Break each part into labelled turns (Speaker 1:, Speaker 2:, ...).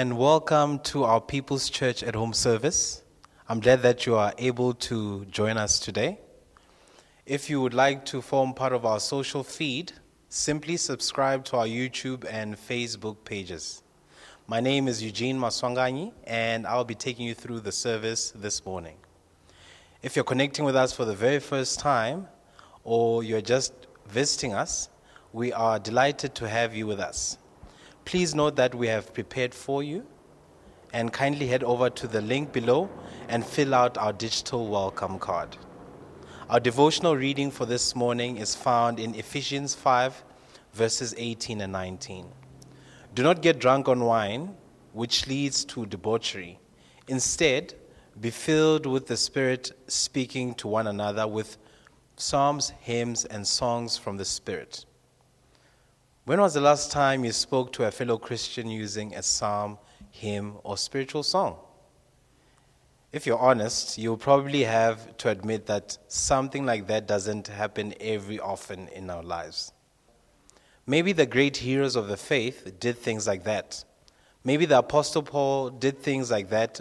Speaker 1: and welcome to our People's Church at Home service. I'm glad that you are able to join us today. If you would like to form part of our social feed, simply subscribe to our YouTube and Facebook pages. My name is Eugene Maswanganyi, and I'll be taking you through the service this morning. If you're connecting with us for the very first time, or you're just visiting us, we are delighted to have you with us. Please note that we have prepared for you and kindly head over to the link below and fill out our digital welcome card. Our devotional reading for this morning is found in Ephesians 5, verses 18 and 19. Do not get drunk on wine, which leads to debauchery. Instead, be filled with the Spirit, speaking to one another with psalms, hymns, and songs from the Spirit. When was the last time you spoke to a fellow Christian using a psalm, hymn, or spiritual song? If you're honest, you'll probably have to admit that something like that doesn't happen every often in our lives. Maybe the great heroes of the faith did things like that. Maybe the Apostle Paul did things like that,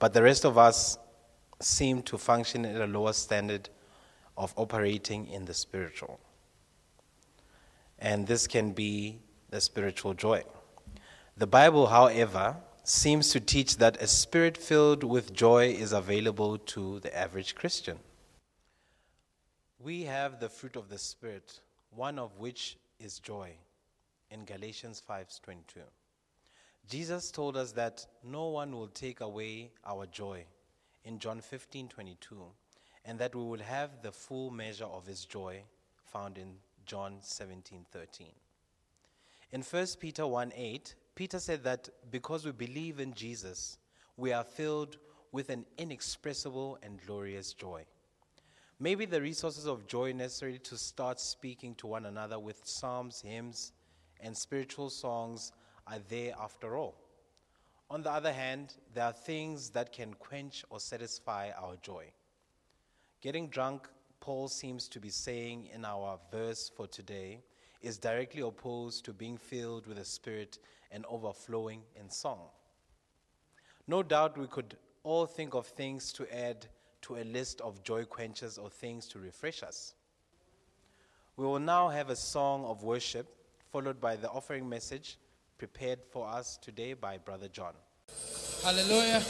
Speaker 1: but the rest of us seem to function at a lower standard of operating in the spiritual and this can be the spiritual joy. The Bible, however, seems to teach that a spirit filled with joy is available to the average Christian. We have the fruit of the Spirit, one of which is joy, in Galatians 5:22. Jesus told us that no one will take away our joy in John 15:22, and that we will have the full measure of his joy found in John 17 13. In 1 Peter 1 8, Peter said that because we believe in Jesus, we are filled with an inexpressible and glorious joy. Maybe the resources of joy necessary to start speaking to one another with psalms, hymns, and spiritual songs are there after all. On the other hand, there are things that can quench or satisfy our joy. Getting drunk Paul seems to be saying in our verse for today is directly opposed to being filled with the Spirit and overflowing in song. No doubt we could all think of things to add to a list of joy quenchers or things to refresh us. We will now have a song of worship followed by the offering message prepared for us today by Brother John.
Speaker 2: Hallelujah.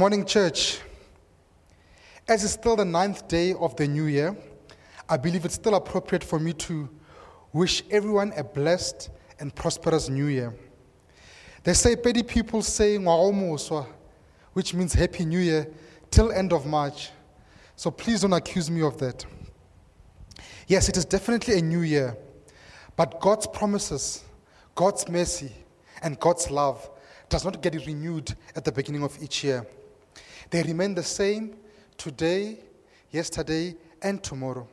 Speaker 3: morning, church. As it's still the ninth day of the new year, I believe it's still appropriate for me to wish everyone a blessed and prosperous new year. They say petty people say which means Happy New Year, till end of March. So please don't accuse me of that. Yes, it is definitely a new year, but God's promises, God's mercy, and God's love does not get renewed at the beginning of each year. They remain the same today, yesterday, and tomorrow.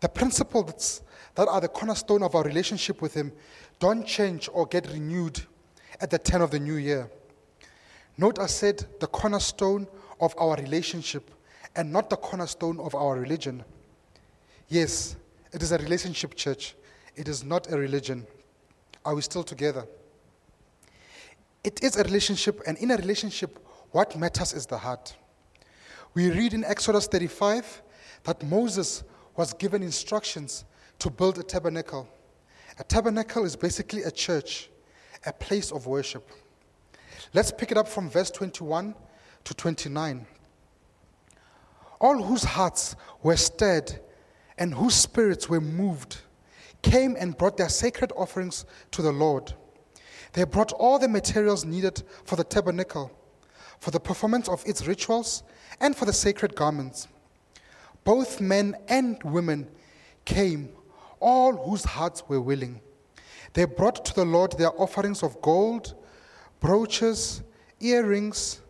Speaker 3: The principles that are the cornerstone of our relationship with Him don't change or get renewed at the turn of the new year. Note I said the cornerstone of our relationship and not the cornerstone of our religion. Yes, it is a relationship, church. It is not a religion. Are we still together? It is a relationship, and in a relationship, what matters is the heart. We read in Exodus 35 that Moses was given instructions to build a tabernacle. A tabernacle is basically a church, a place of worship. Let's pick it up from verse 21 to 29. All whose hearts were stirred and whose spirits were moved came and brought their sacred offerings to the Lord. They brought all the materials needed for the tabernacle, for the performance of its rituals, and for the sacred garments. Both men and women came, all whose hearts were willing. They brought to the Lord their offerings of gold, brooches, earrings,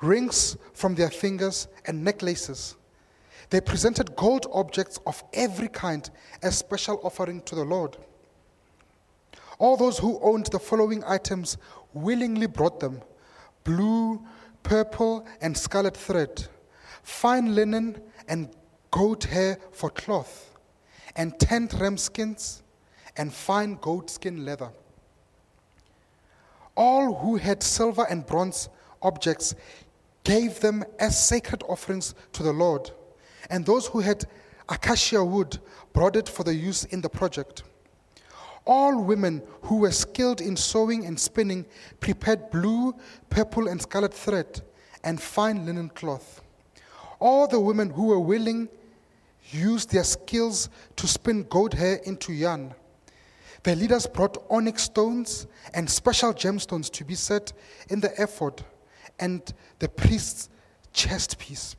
Speaker 3: rings from their fingers, and necklaces. They presented gold objects of every kind as special offering to the Lord. All those who owned the following items willingly brought them blue, purple, and scarlet thread, fine linen, and goat hair for cloth, and ten ram skins, and fine goatskin leather. All who had silver and bronze objects gave them as sacred offerings to the Lord, and those who had acacia wood brought it for the use in the project. All women who were skilled in sewing and spinning prepared blue, purple, and scarlet thread and fine linen cloth. All the women who were willing used their skills to spin goat hair into yarn. The leaders brought onyx stones and special gemstones to be set in the ephod and the priest's chest piece.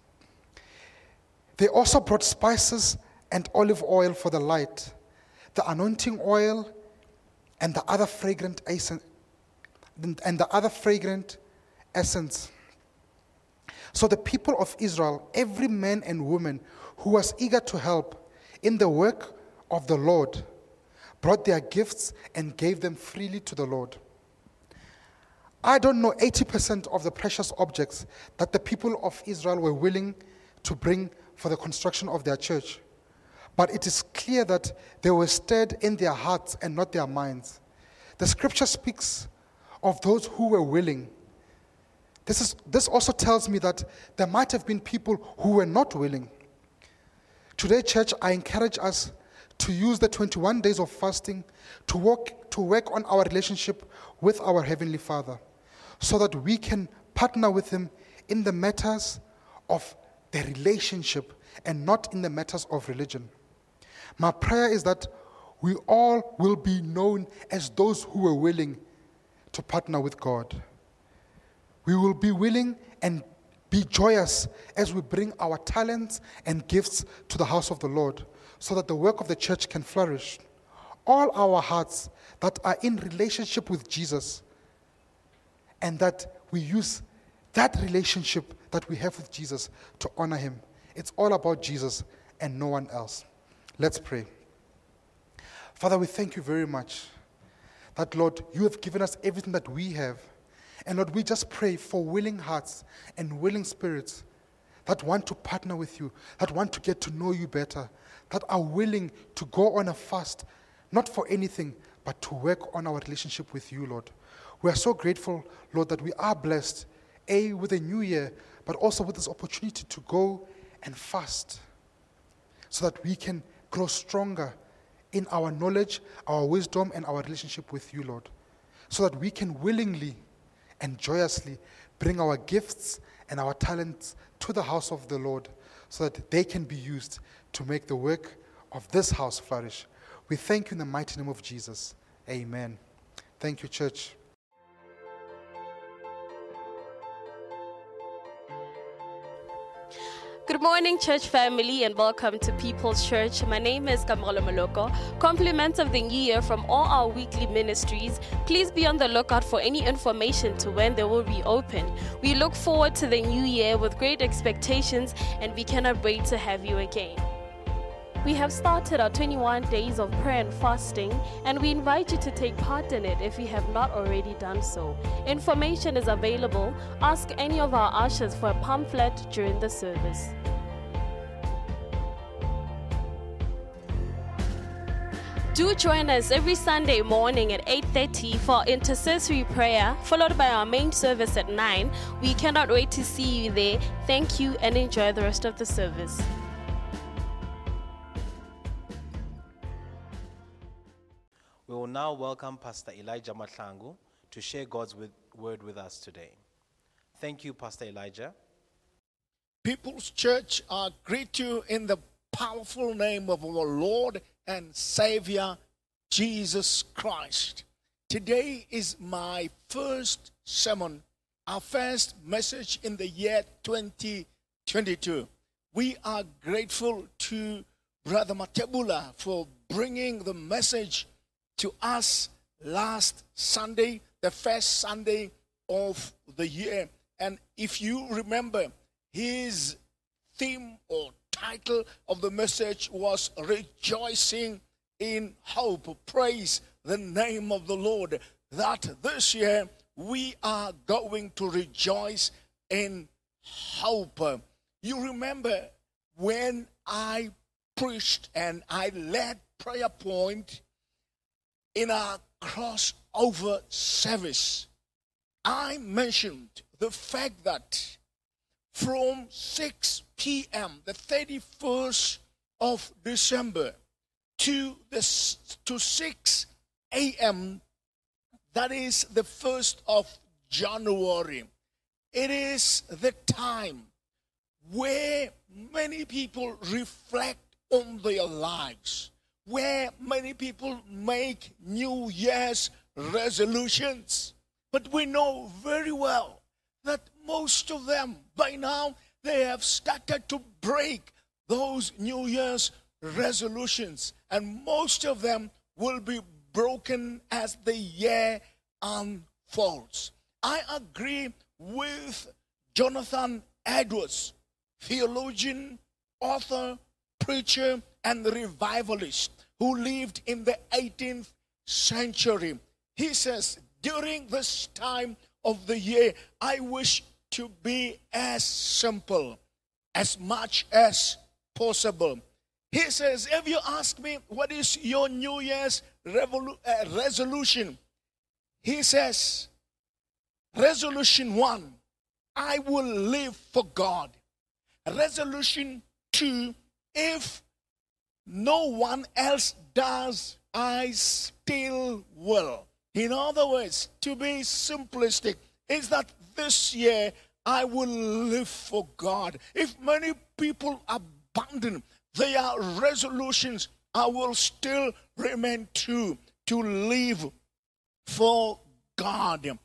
Speaker 3: They also brought spices and olive oil for the light, the anointing oil, and the other fragrant essence, and the other fragrant essence. So the people of Israel, every man and woman who was eager to help in the work of the Lord, brought their gifts and gave them freely to the Lord. I don't know 80% of the precious objects that the people of Israel were willing to bring for the construction of their church. But it is clear that they were stirred in their hearts and not their minds. The scripture speaks of those who were willing. This, is, this also tells me that there might have been people who were not willing. Today, church, I encourage us to use the 21 days of fasting to work, to work on our relationship with our Heavenly Father so that we can partner with Him in the matters of the relationship and not in the matters of religion. My prayer is that we all will be known as those who were willing to partner with God. We will be willing and be joyous as we bring our talents and gifts to the house of the Lord so that the work of the church can flourish. All our hearts that are in relationship with Jesus and that we use that relationship that we have with Jesus to honor him. It's all about Jesus and no one else. Let's pray. Father, we thank you very much that, Lord, you have given us everything that we have. And Lord, we just pray for willing hearts and willing spirits that want to partner with you, that want to get to know you better, that are willing to go on a fast, not for anything, but to work on our relationship with you, Lord. We are so grateful, Lord, that we are blessed, A, with a new year, but also with this opportunity to go and fast so that we can grow stronger in our knowledge, our wisdom, and our relationship with you, Lord. So that we can willingly and joyously bring our gifts and our talents to the house of the Lord so that they can be used to make the work of this house flourish. We thank you in the mighty name of Jesus. Amen. Thank you, church.
Speaker 4: Good morning, church family, and welcome to People's Church. My name is Kamala Maloko. Compliments of the new year from all our weekly ministries. Please be on the lookout for any information to when they will reopen. We look forward to the new year with great expectations, and we cannot wait to have you again. We have started our 21 days of prayer and fasting, and we invite you to take part in it if you have not already done so. Information is available. Ask any of our ushers for a pamphlet during the service. Do join us every Sunday morning at 8:30 for intercessory prayer, followed by our main service at 9. We cannot wait to see you there. Thank you and enjoy the rest of the service.
Speaker 1: We will now welcome Pastor Elijah Matlangu to share God's with, word with us today. Thank you, Pastor Elijah.
Speaker 5: People's Church, I greet you in the powerful name of our Lord and Savior, Jesus Christ. Today is my first sermon, our first message in the year 2022. We are grateful to Brother Matebula for bringing the message to us last Sunday, the first Sunday of the year. And if you remember, his theme or title of the message was Rejoicing in Hope. Praise the name of the Lord. That this year we are going to rejoice in hope. You remember when I preached and I led prayer point in our crossover service, I mentioned the fact that from 6 p.m., the 31st of December, to, the, to 6 a.m., that is the 1st of January, it is the time where many people reflect on their lives, where many people make New Year's resolutions. But we know very well that most of them, by now, they have started to break those New Year's resolutions, and most of them will be broken as the year unfolds. I agree with Jonathan Edwards, theologian, author, preacher, and revivalist who lived in the 18th century. He says, during this time of the year, I wish to be as simple as much as possible. He says, if you ask me, what is your New Year's revolu- uh, resolution? He says, resolution one, I will live for God. Resolution two, if no one else does, I still will. In other words, to be simplistic, is that this year I will live for God. If many people abandon their resolutions, I will still remain true to live for God.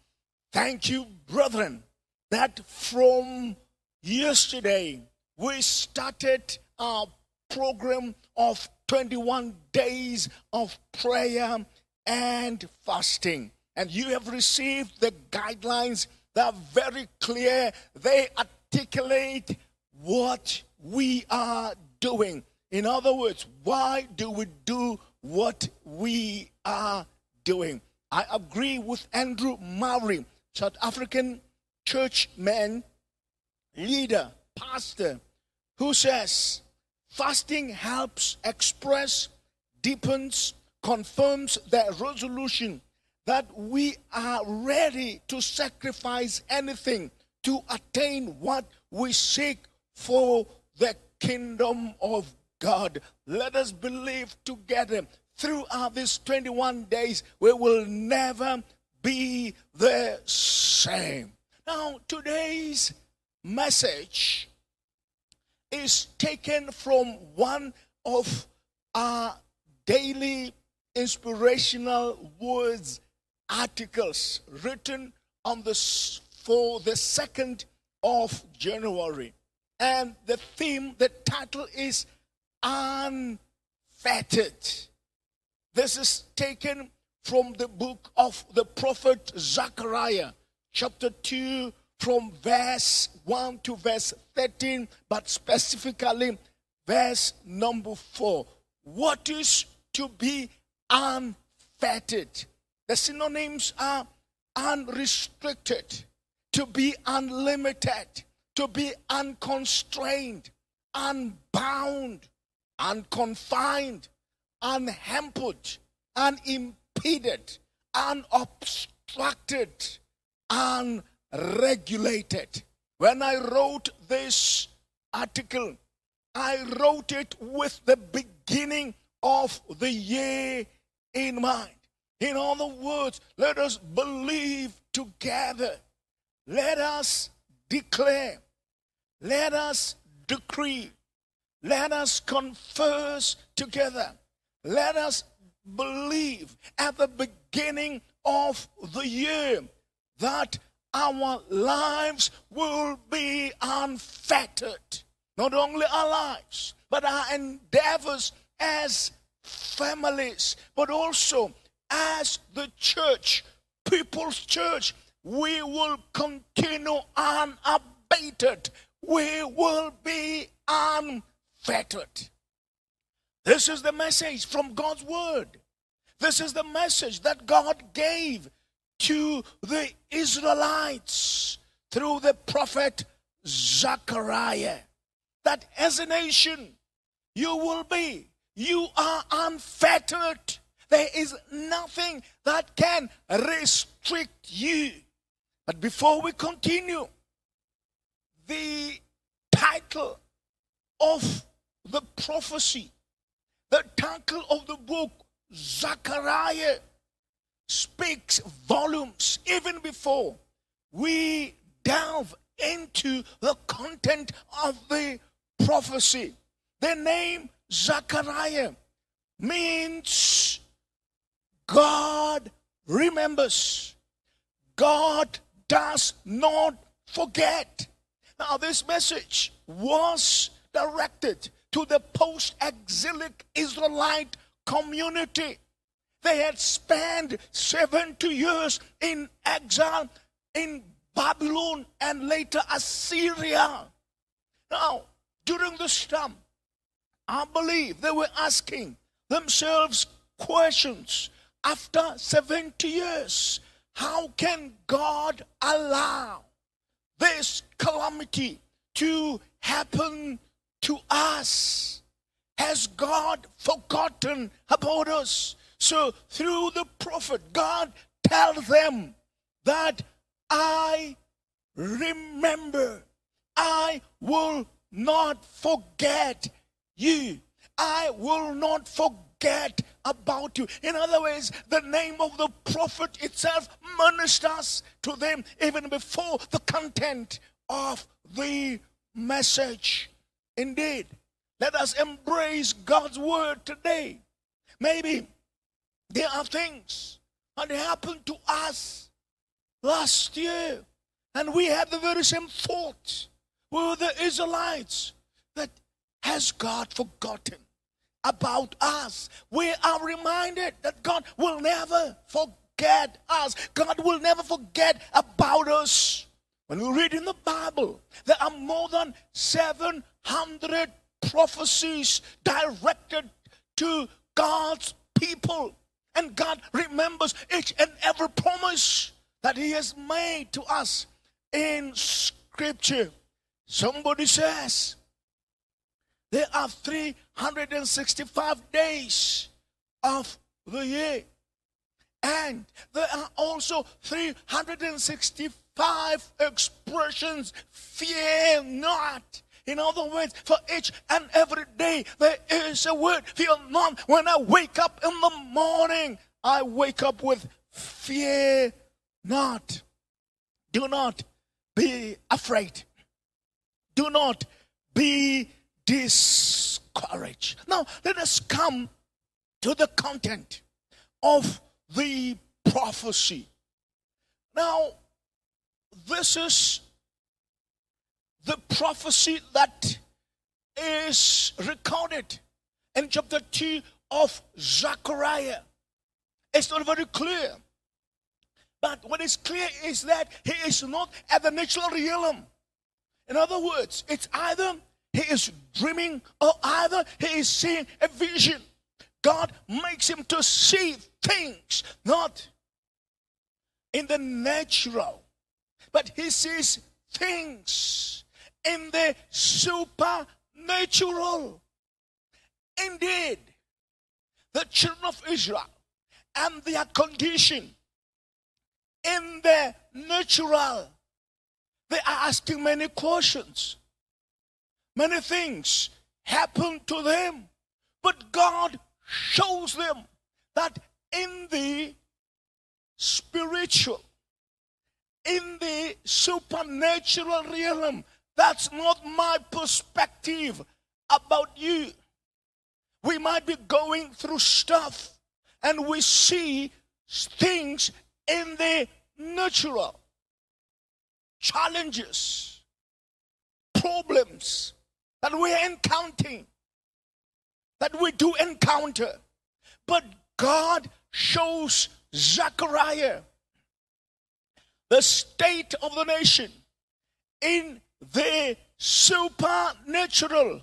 Speaker 5: Thank you, brethren, that from yesterday we started our program of 21 days of prayer and fasting. And you have received the guidelines that are very clear. They articulate what we are doing. In other words, why do we do what we are doing? I agree with Andrew Murray, South African churchman, leader, pastor, who says fasting helps express, deepens, confirms the resolution that we are ready to sacrifice anything to attain what we seek for the kingdom of God. Let us believe together throughout these 21 days, we will never be the same. Now, today's message is taken from one of our daily inspirational words articles written on the for the 2nd of January. And the theme, the title is Unfettered. This is taken from the book of the prophet Zechariah, chapter 2, from verse 1 to verse 13, but specifically verse number 4. What is to be unfettered? The synonyms are unrestricted, to be unlimited, to be unconstrained, unbound, unconfined, unhampered, unimpeded, unobstructed, unregulated. When I wrote this article, I wrote it with the beginning of the year in mind. In other words, let us believe together. Let us declare. Let us decree. Let us confess together. Let us believe at the beginning of the year that our lives will be unfettered. Not only our lives, but our endeavors as families, but also as the church, people's church. We will continue unabated. We will be unfettered. This is the message from God's word. This is the message that God gave to the Israelites through the prophet Zechariah. That as a nation, you will be, you are unfettered. There is nothing that can restrict you. But before we continue, the title of the prophecy, the title of the book, Zechariah, speaks volumes even before we delve into the content of the prophecy. The name Zechariah means God remembers. God does not forget. Now, this message was directed to the post exilic Israelite community. They had spent 70 years in exile in Babylon and later Assyria. Now, during this time, I believe they were asking themselves questions after 70 years. How can God allow this calamity to happen to us? Has God forgotten about us? So, through the prophet, God tells them that I remember, I will not forget you. I will not forget about you. In other words, the name of the prophet itself ministers to them even before the content of the message. Indeed, let us embrace God's word today. Maybe there are things that happened to us last year, and we had the very same thought. We were the Israelites that has God forgotten about us? We are reminded that God will never forget us. God will never forget about us. When we read in the Bible, there are more than 700 prophecies directed to God's people. And God remembers each and every promise that He has made to us in Scripture. Somebody says, there are 365 days of the year. And there are also 365 expressions. Fear not. In other words, for each and every day, there is a word. Fear not. When I wake up in the morning, I wake up with fear not. Do not be afraid. Do not be discouraged. Now, let us come to the content of the prophecy. Now, this is the prophecy that is recorded in chapter 2 of Zechariah. It's not very clear. But what is clear is that he is not at the natural realm. In other words, it's either he is dreaming or either he is seeing a vision. God makes him to see things, not in the natural, but he sees things in the supernatural. Indeed, the children of Israel and their condition in the natural, they are asking many questions. Many things happen to them, but God shows them that in the spiritual, in the supernatural realm, that's not my perspective about you. We might be going through stuff and we see things in the natural challenges, problems that we're encountering, that we do encounter. But God shows Zechariah the state of the nation in the supernatural.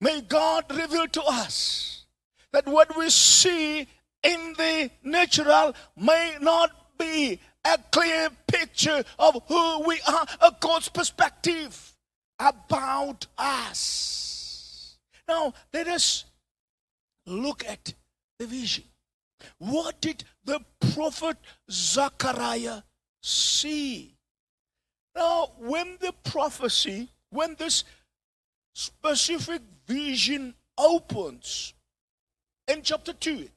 Speaker 5: May God reveal to us that what we see in the natural may not be a clear picture of who we are, a God's perspective about us. Now, let us look at the vision. What did the prophet Zechariah see? Now, when the prophecy, when this specific vision opens in chapter 2,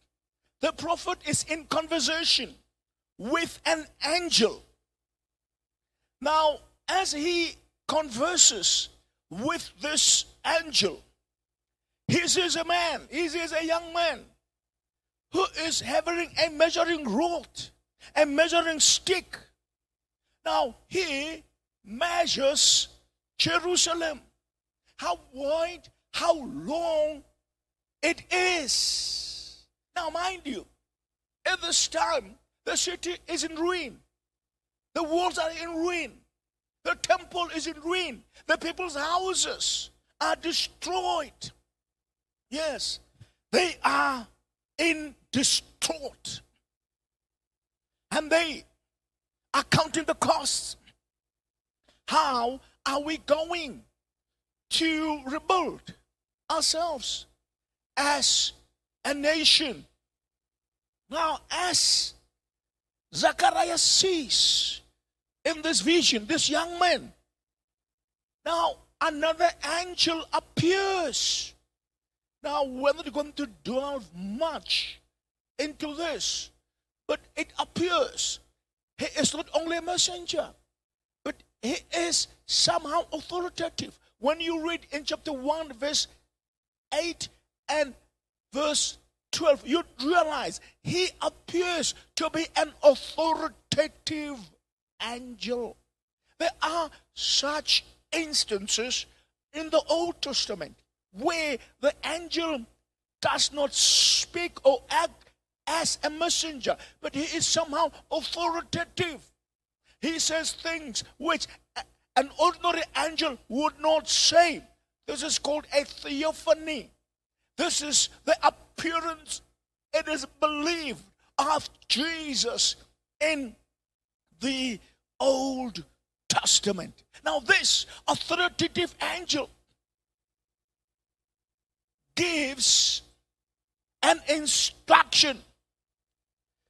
Speaker 5: the prophet is in conversation with an angel. Now, as he converses with this angel, he sees a man, he sees a young man who is having a measuring rod, a measuring stick. Now, he measures Jerusalem. How wide, how long it is. Now, mind you, at this time, the city is in ruin. The walls are in ruin. The temple is in ruin. The people's houses are destroyed. Yes, they are in distraught. And they are counting the costs. How are we going to rebuild ourselves as a nation? Now, as Zechariah sees in this vision, this young man, now another angel appears. Now, we're not going to delve much into this, but it appears he is not only a messenger, he is somehow authoritative. When you read in chapter 1, verse 8 and verse 12, you realize he appears to be an authoritative angel. There are such instances in the Old Testament where the angel does not speak or act as a messenger, but he is somehow authoritative. He says things which an ordinary angel would not say. This is called a theophany. This is the appearance, it is believed, of Jesus in the Old Testament. Now, this authoritative angel gives an instruction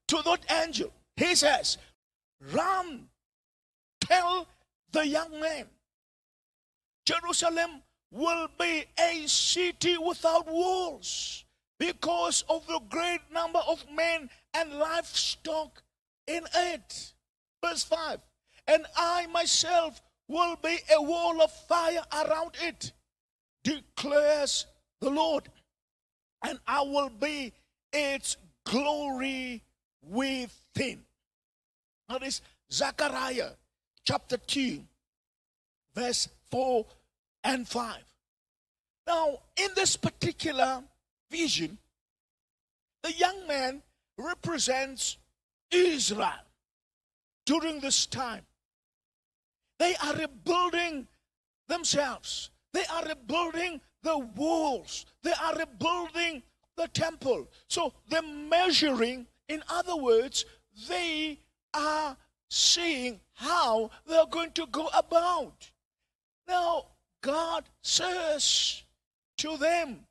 Speaker 5: to that angel. He says, Run, tell the young man, Jerusalem will be a city without walls because of the great number of men and livestock in it. Verse 5 And I myself will be a wall of fire around it, declares the Lord, and I will be its glory within. Is Zechariah chapter 2, verse 4 and 5. Now, in this particular vision, the young man represents Israel during this time. They are rebuilding themselves. They are rebuilding the walls. They are rebuilding the temple. So they're measuring, in other words, they are seeing how they're going to go about. Now, God says to them,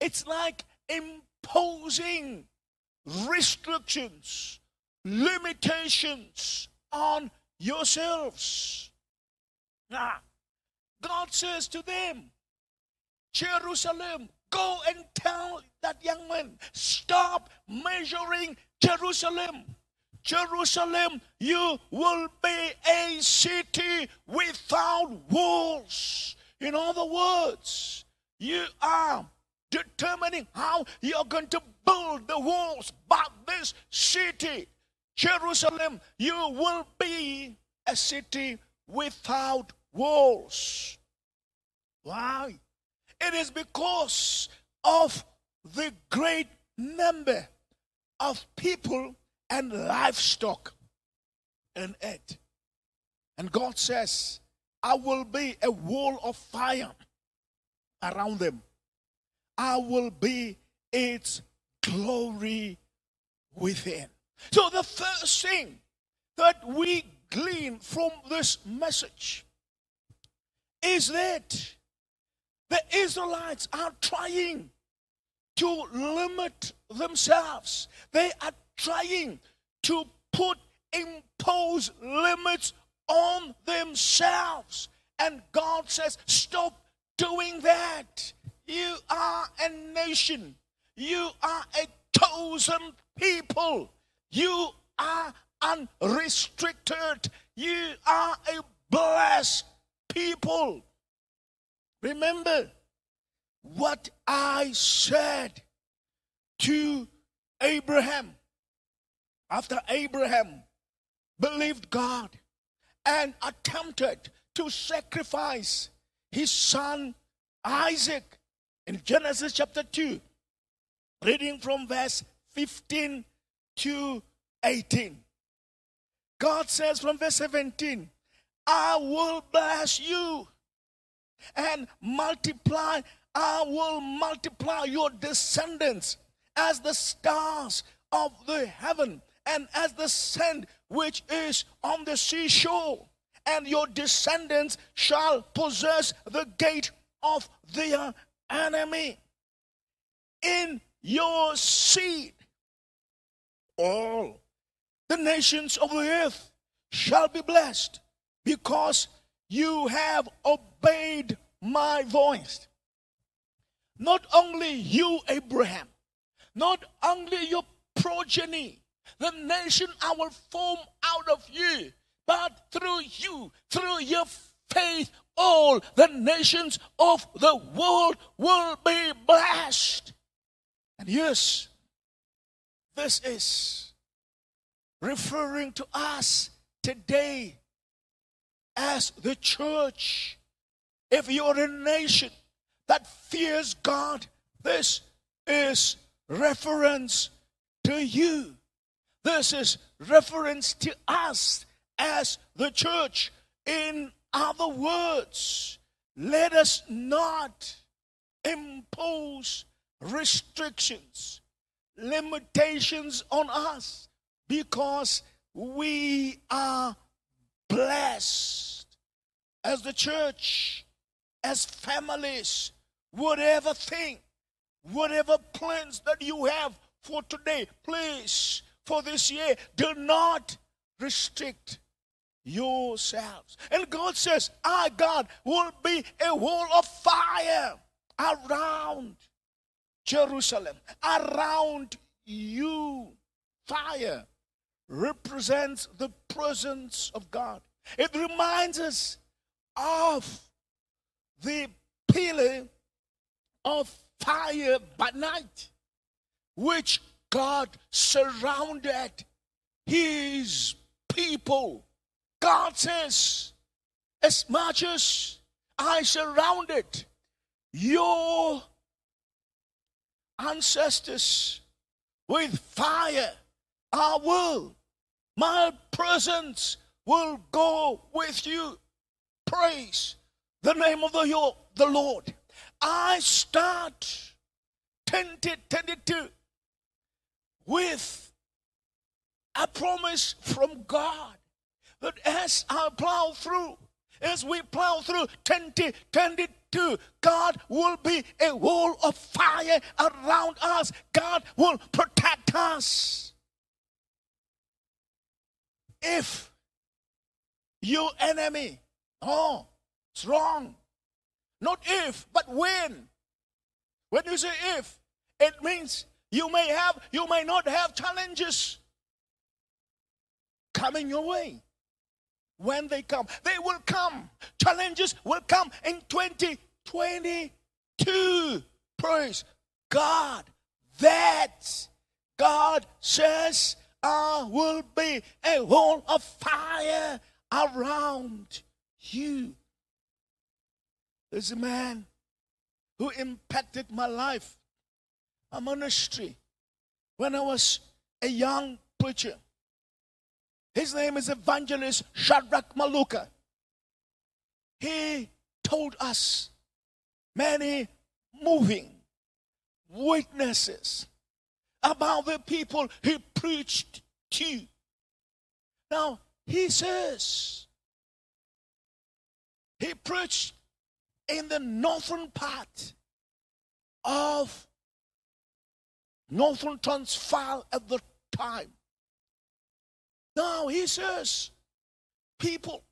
Speaker 5: it's like imposing restrictions, limitations on yourselves. Now, God says to them, Jerusalem, go and tell that young man, stop measuring Jerusalem. Jerusalem, you will be a city without walls. In other words, you are determining how you're going to build the walls. But this city, Jerusalem, you will be a city without walls. Why? It is because of the great number of people and livestock in it. And God says, I will be a wall of fire around them. I will be its glory within. So, the first thing that we glean from this message is that the Israelites are trying to limit themselves. They are trying to put, impose limits on themselves. And God says, Stop doing that. You are a nation, you are a chosen people, you are unrestricted, you are a blessed people. Remember what I said to Abraham after Abraham believed God and attempted to sacrifice his son Isaac in Genesis chapter 2, reading from verse 15 to 18. God says from verse 17, I will bless you and multiply. I will multiply your descendants as the stars of the heaven and as the sand which is on the seashore. And your descendants shall possess the gate of their enemy. In your seed, all the nations of the earth shall be blessed because you have obeyed my voice. Not only you, Abraham, not only your progeny, the nation I will form out of you, but through you, through your faith, all the nations of the world will be blessed. And yes, this is referring to us today as the church. If you're a nation that fears God, this is reference to you. This is reference to us as the church. In other words, let us not impose restrictions, limitations on us because we are blessed as the church, as families, whatever thing, whatever plans that you have for today, please, for this year, do not restrict yourselves. And God says, I, God, will be a wall of fire around Jerusalem, around you. Fire represents the presence of God. It reminds us of the pillar of fire by night, which God surrounded his people. God says, as much as I surrounded your ancestors with fire, I will. My presence will go with you. Praise the name of the, the Lord. I start 2022 with a promise from God that as I plow through, as we plow through 2022, God will be a wall of fire around us. God will protect us. If your enemy, oh, it's wrong. Not if, but when. When you say if, it means you may have, you may not have challenges coming your way. When they come, they will come. Challenges will come in 2022. Praise God. That God says, I will be a wall of fire around you. There's a man who impacted my life, a ministry, when I was a young preacher. His name is Evangelist Shadrach Maluka. He told us many moving witnesses about the people he preached to. Now, he says he preached in the northern part of northern Transvaal at the time. Now he says, people,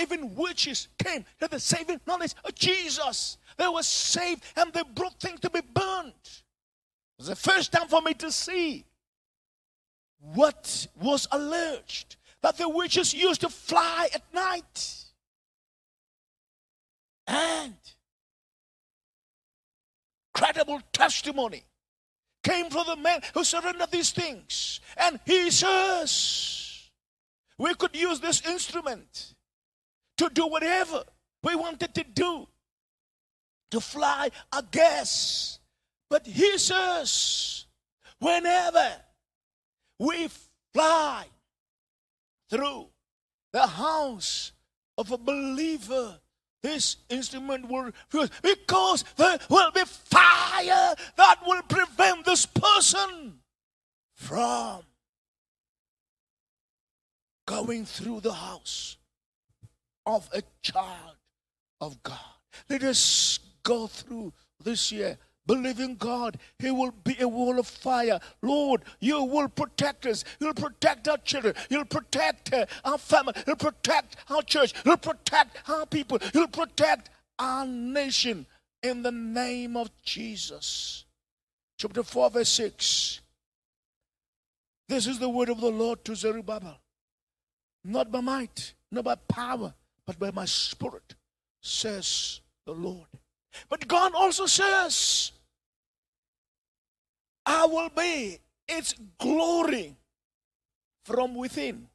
Speaker 5: even witches, came to the saving knowledge of Jesus. They were saved and they brought things to be burned. It was the first time for me to see what was alleged that the witches used to fly at night. And credible testimony came from the man who surrendered these things. And he says, we could use this instrument to do whatever we wanted to do, to fly a gas. But he says, whenever we fly through the house of a believer, this instrument will fuse because there will be fire that will prevent this person from going through the house of a child of God. Let us go through this year believing God, He will be a wall of fire. Lord, you will protect us. You'll protect our children. You'll protect uh, our family. You'll protect our church. You'll protect our people. You'll protect our nation in the name of Jesus. Chapter 4, verse 6. This is the word of the Lord to Zerubbabel. Not by might, not by power, but by my spirit, says the Lord. But God also says, I will be its glory from within.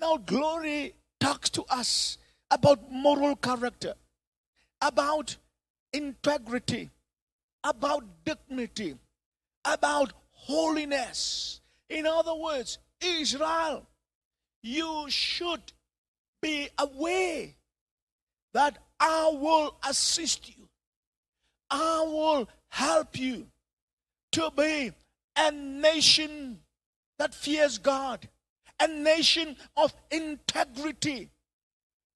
Speaker 5: Now, glory talks to us about moral character, about integrity, about dignity, about holiness. In other words, Israel, you should be aware that I will assist you, I will help you to be a nation that fears God, a nation of integrity,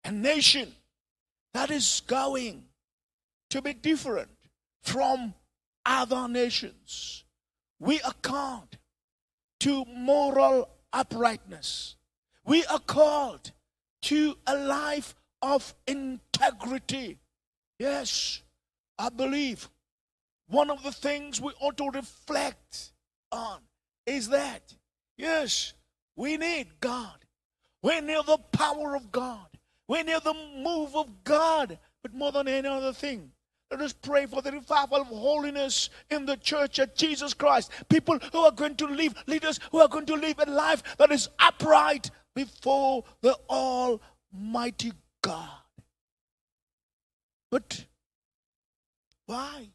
Speaker 5: a nation that is going to be different from other nations. We are called to moral uprightness. We are called to a life of integrity. Yes, I believe one of the things we ought to reflect on is that, yes, we need God. We need the power of God. We need the move of God. But more than any other thing, Let us pray for the revival of holiness in the church at Jesus Christ. People who are going to live, leaders who are going to live a life that is upright before the Almighty God. But why?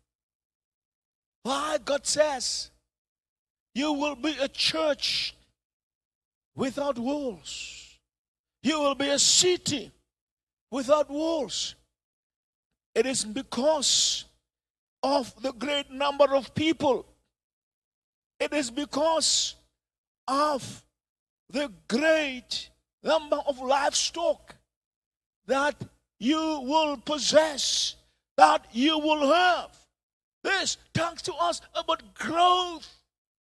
Speaker 5: Why? God says, you will be a church without walls. You will be a city without walls. It is because of the great number of people. It is because of the great number of livestock that you will possess, that you will have. This talks to us about growth.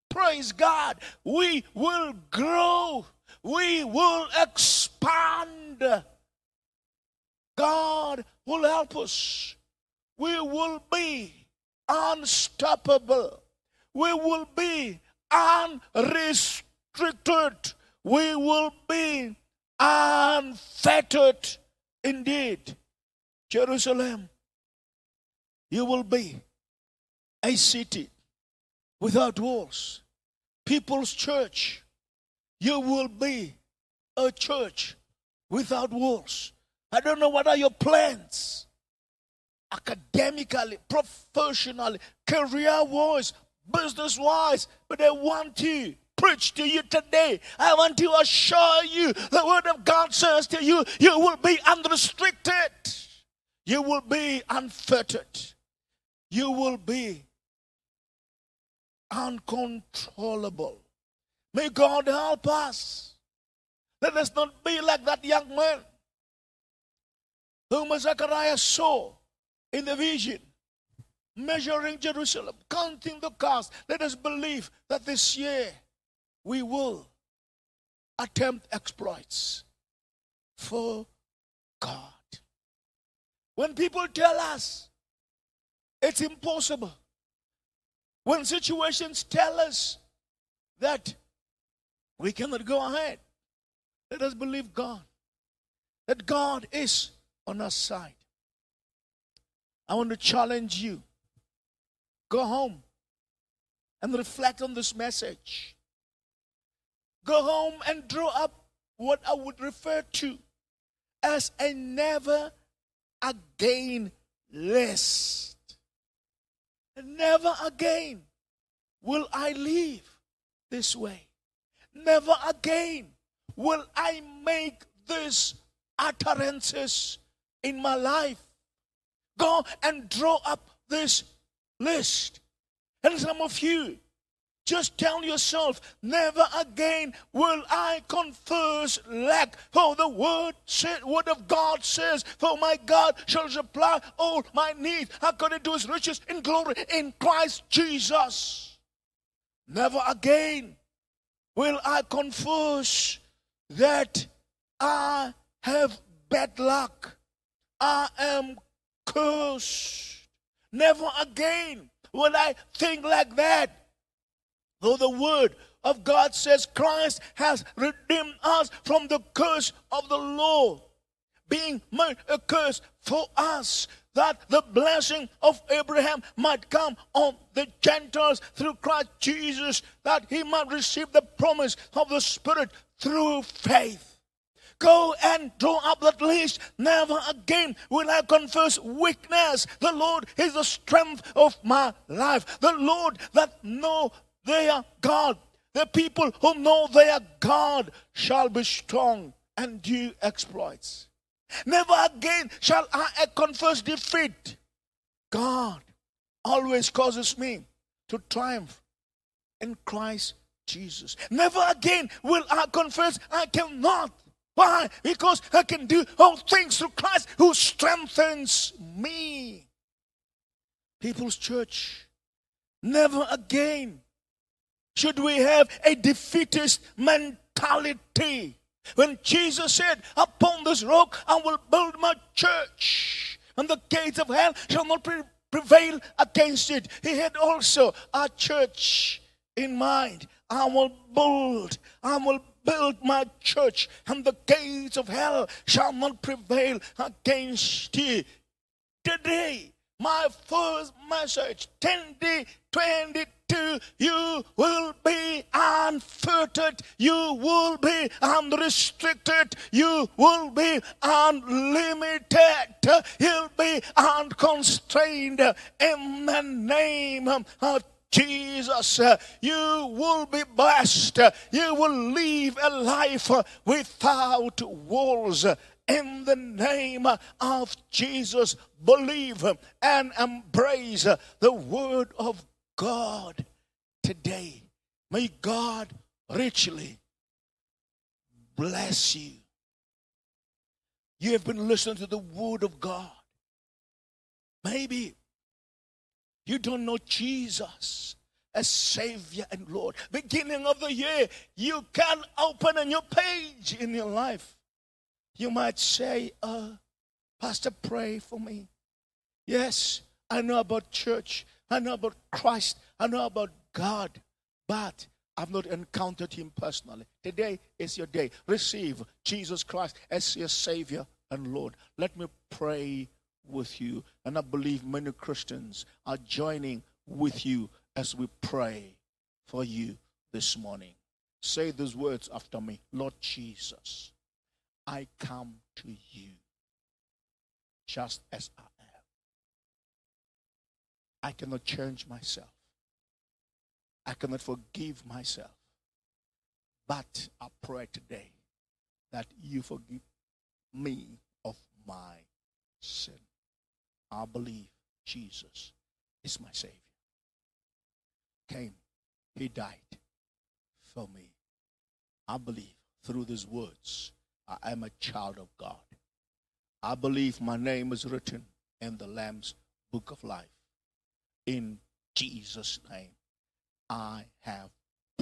Speaker 5: Praise God. We will grow, we will expand. God will help us. We will be unstoppable. We will be unrestricted. We will be unfettered indeed. Jerusalem, you will be a city without walls. People's church, you will be a church without walls. I don't know what are your plans academically, professionally, career wise, business wise, but I want to preach to you today. I want to assure you the word of God says to you, you will be unrestricted, you will be unfettered, you will be uncontrollable. May God help us. Let us not be like that young man whom Zechariah saw in the vision, measuring Jerusalem, counting the cost. Let us believe that this year we will attempt exploits for God. When people tell us it's impossible, when situations tell us that we cannot go ahead, let us believe God. That God is on our side. I want to challenge you. Go home and reflect on this message. Go home and draw up what I would refer to as a never again list. Never again will I live this way. Never again will I make these utterances in my life. Go and draw up this list. And some of you, just tell yourself, never again will I confess lack. For the word said, word of God says, for my God shall supply all my needs according to his riches in glory in Christ Jesus. Never again will I confess that I have bad luck. I am cursed. Never again will I think like that. Though the word of God says Christ has redeemed us from the curse of the law, being made a curse for us, that the blessing of Abraham might come on the Gentiles through Christ Jesus, that he might receive the promise of the Spirit through faith. Go and draw up that list. Never again will I confess weakness. The Lord is the strength of my life. The Lord that know their God. The people who know their God shall be strong and do exploits. Never again shall I confess defeat. God always causes me to triumph in Christ Jesus. Never again will I confess I cannot. Why? Because I can do all things through Christ who strengthens me. People's church, never again should we have a defeatist mentality. When Jesus said, Upon this rock I will build my church, and the gates of hell shall not pre- prevail against it. He had also a church in mind. I will build, I will build my church, and the gates of hell shall not prevail against it. Today, my first message 2022 you will be unfiltered you will be unrestricted you will be unlimited you'll be unconstrained in the name of Jesus, you will be blessed. You will live a life without walls. In the name of Jesus, believe and embrace the word of God today. May God richly bless you. You have been listening to the word of God. Maybe you don't know Jesus as Savior and Lord. Beginning of the year, you can open a new page in your life. You might say, uh, Pastor, pray for me. Yes, I know about church. I know about Christ. I know about God. But I've not encountered Him personally. Today is your day. Receive Jesus Christ as your Savior and Lord. Let me pray with you. And I believe many Christians are joining with you as we pray for you this morning. Say these words after me Lord Jesus, I come to you just as I. I cannot change myself, I cannot forgive myself. But I pray today that you forgive me of my sin. I believe Jesus is my Savior. Came, He died for me. I believe through these words, I am a child of God. I believe my name is written in the Lamb's book of life. In Jesus' name, I have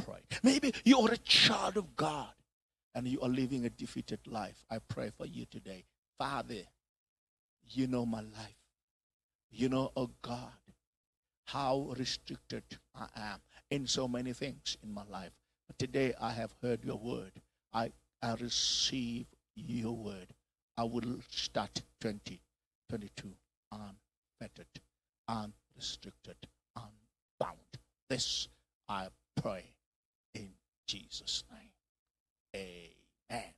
Speaker 5: prayed. Maybe you are a child of God and you are living a defeated life. I pray for you today. Father, you know my life. You know, oh God, how restricted I am in so many things in my life. But today I have heard your word. I, I receive your word. I will start 2022 unfettered, unrestricted, unbound. This I pray in Jesus' name. Amen.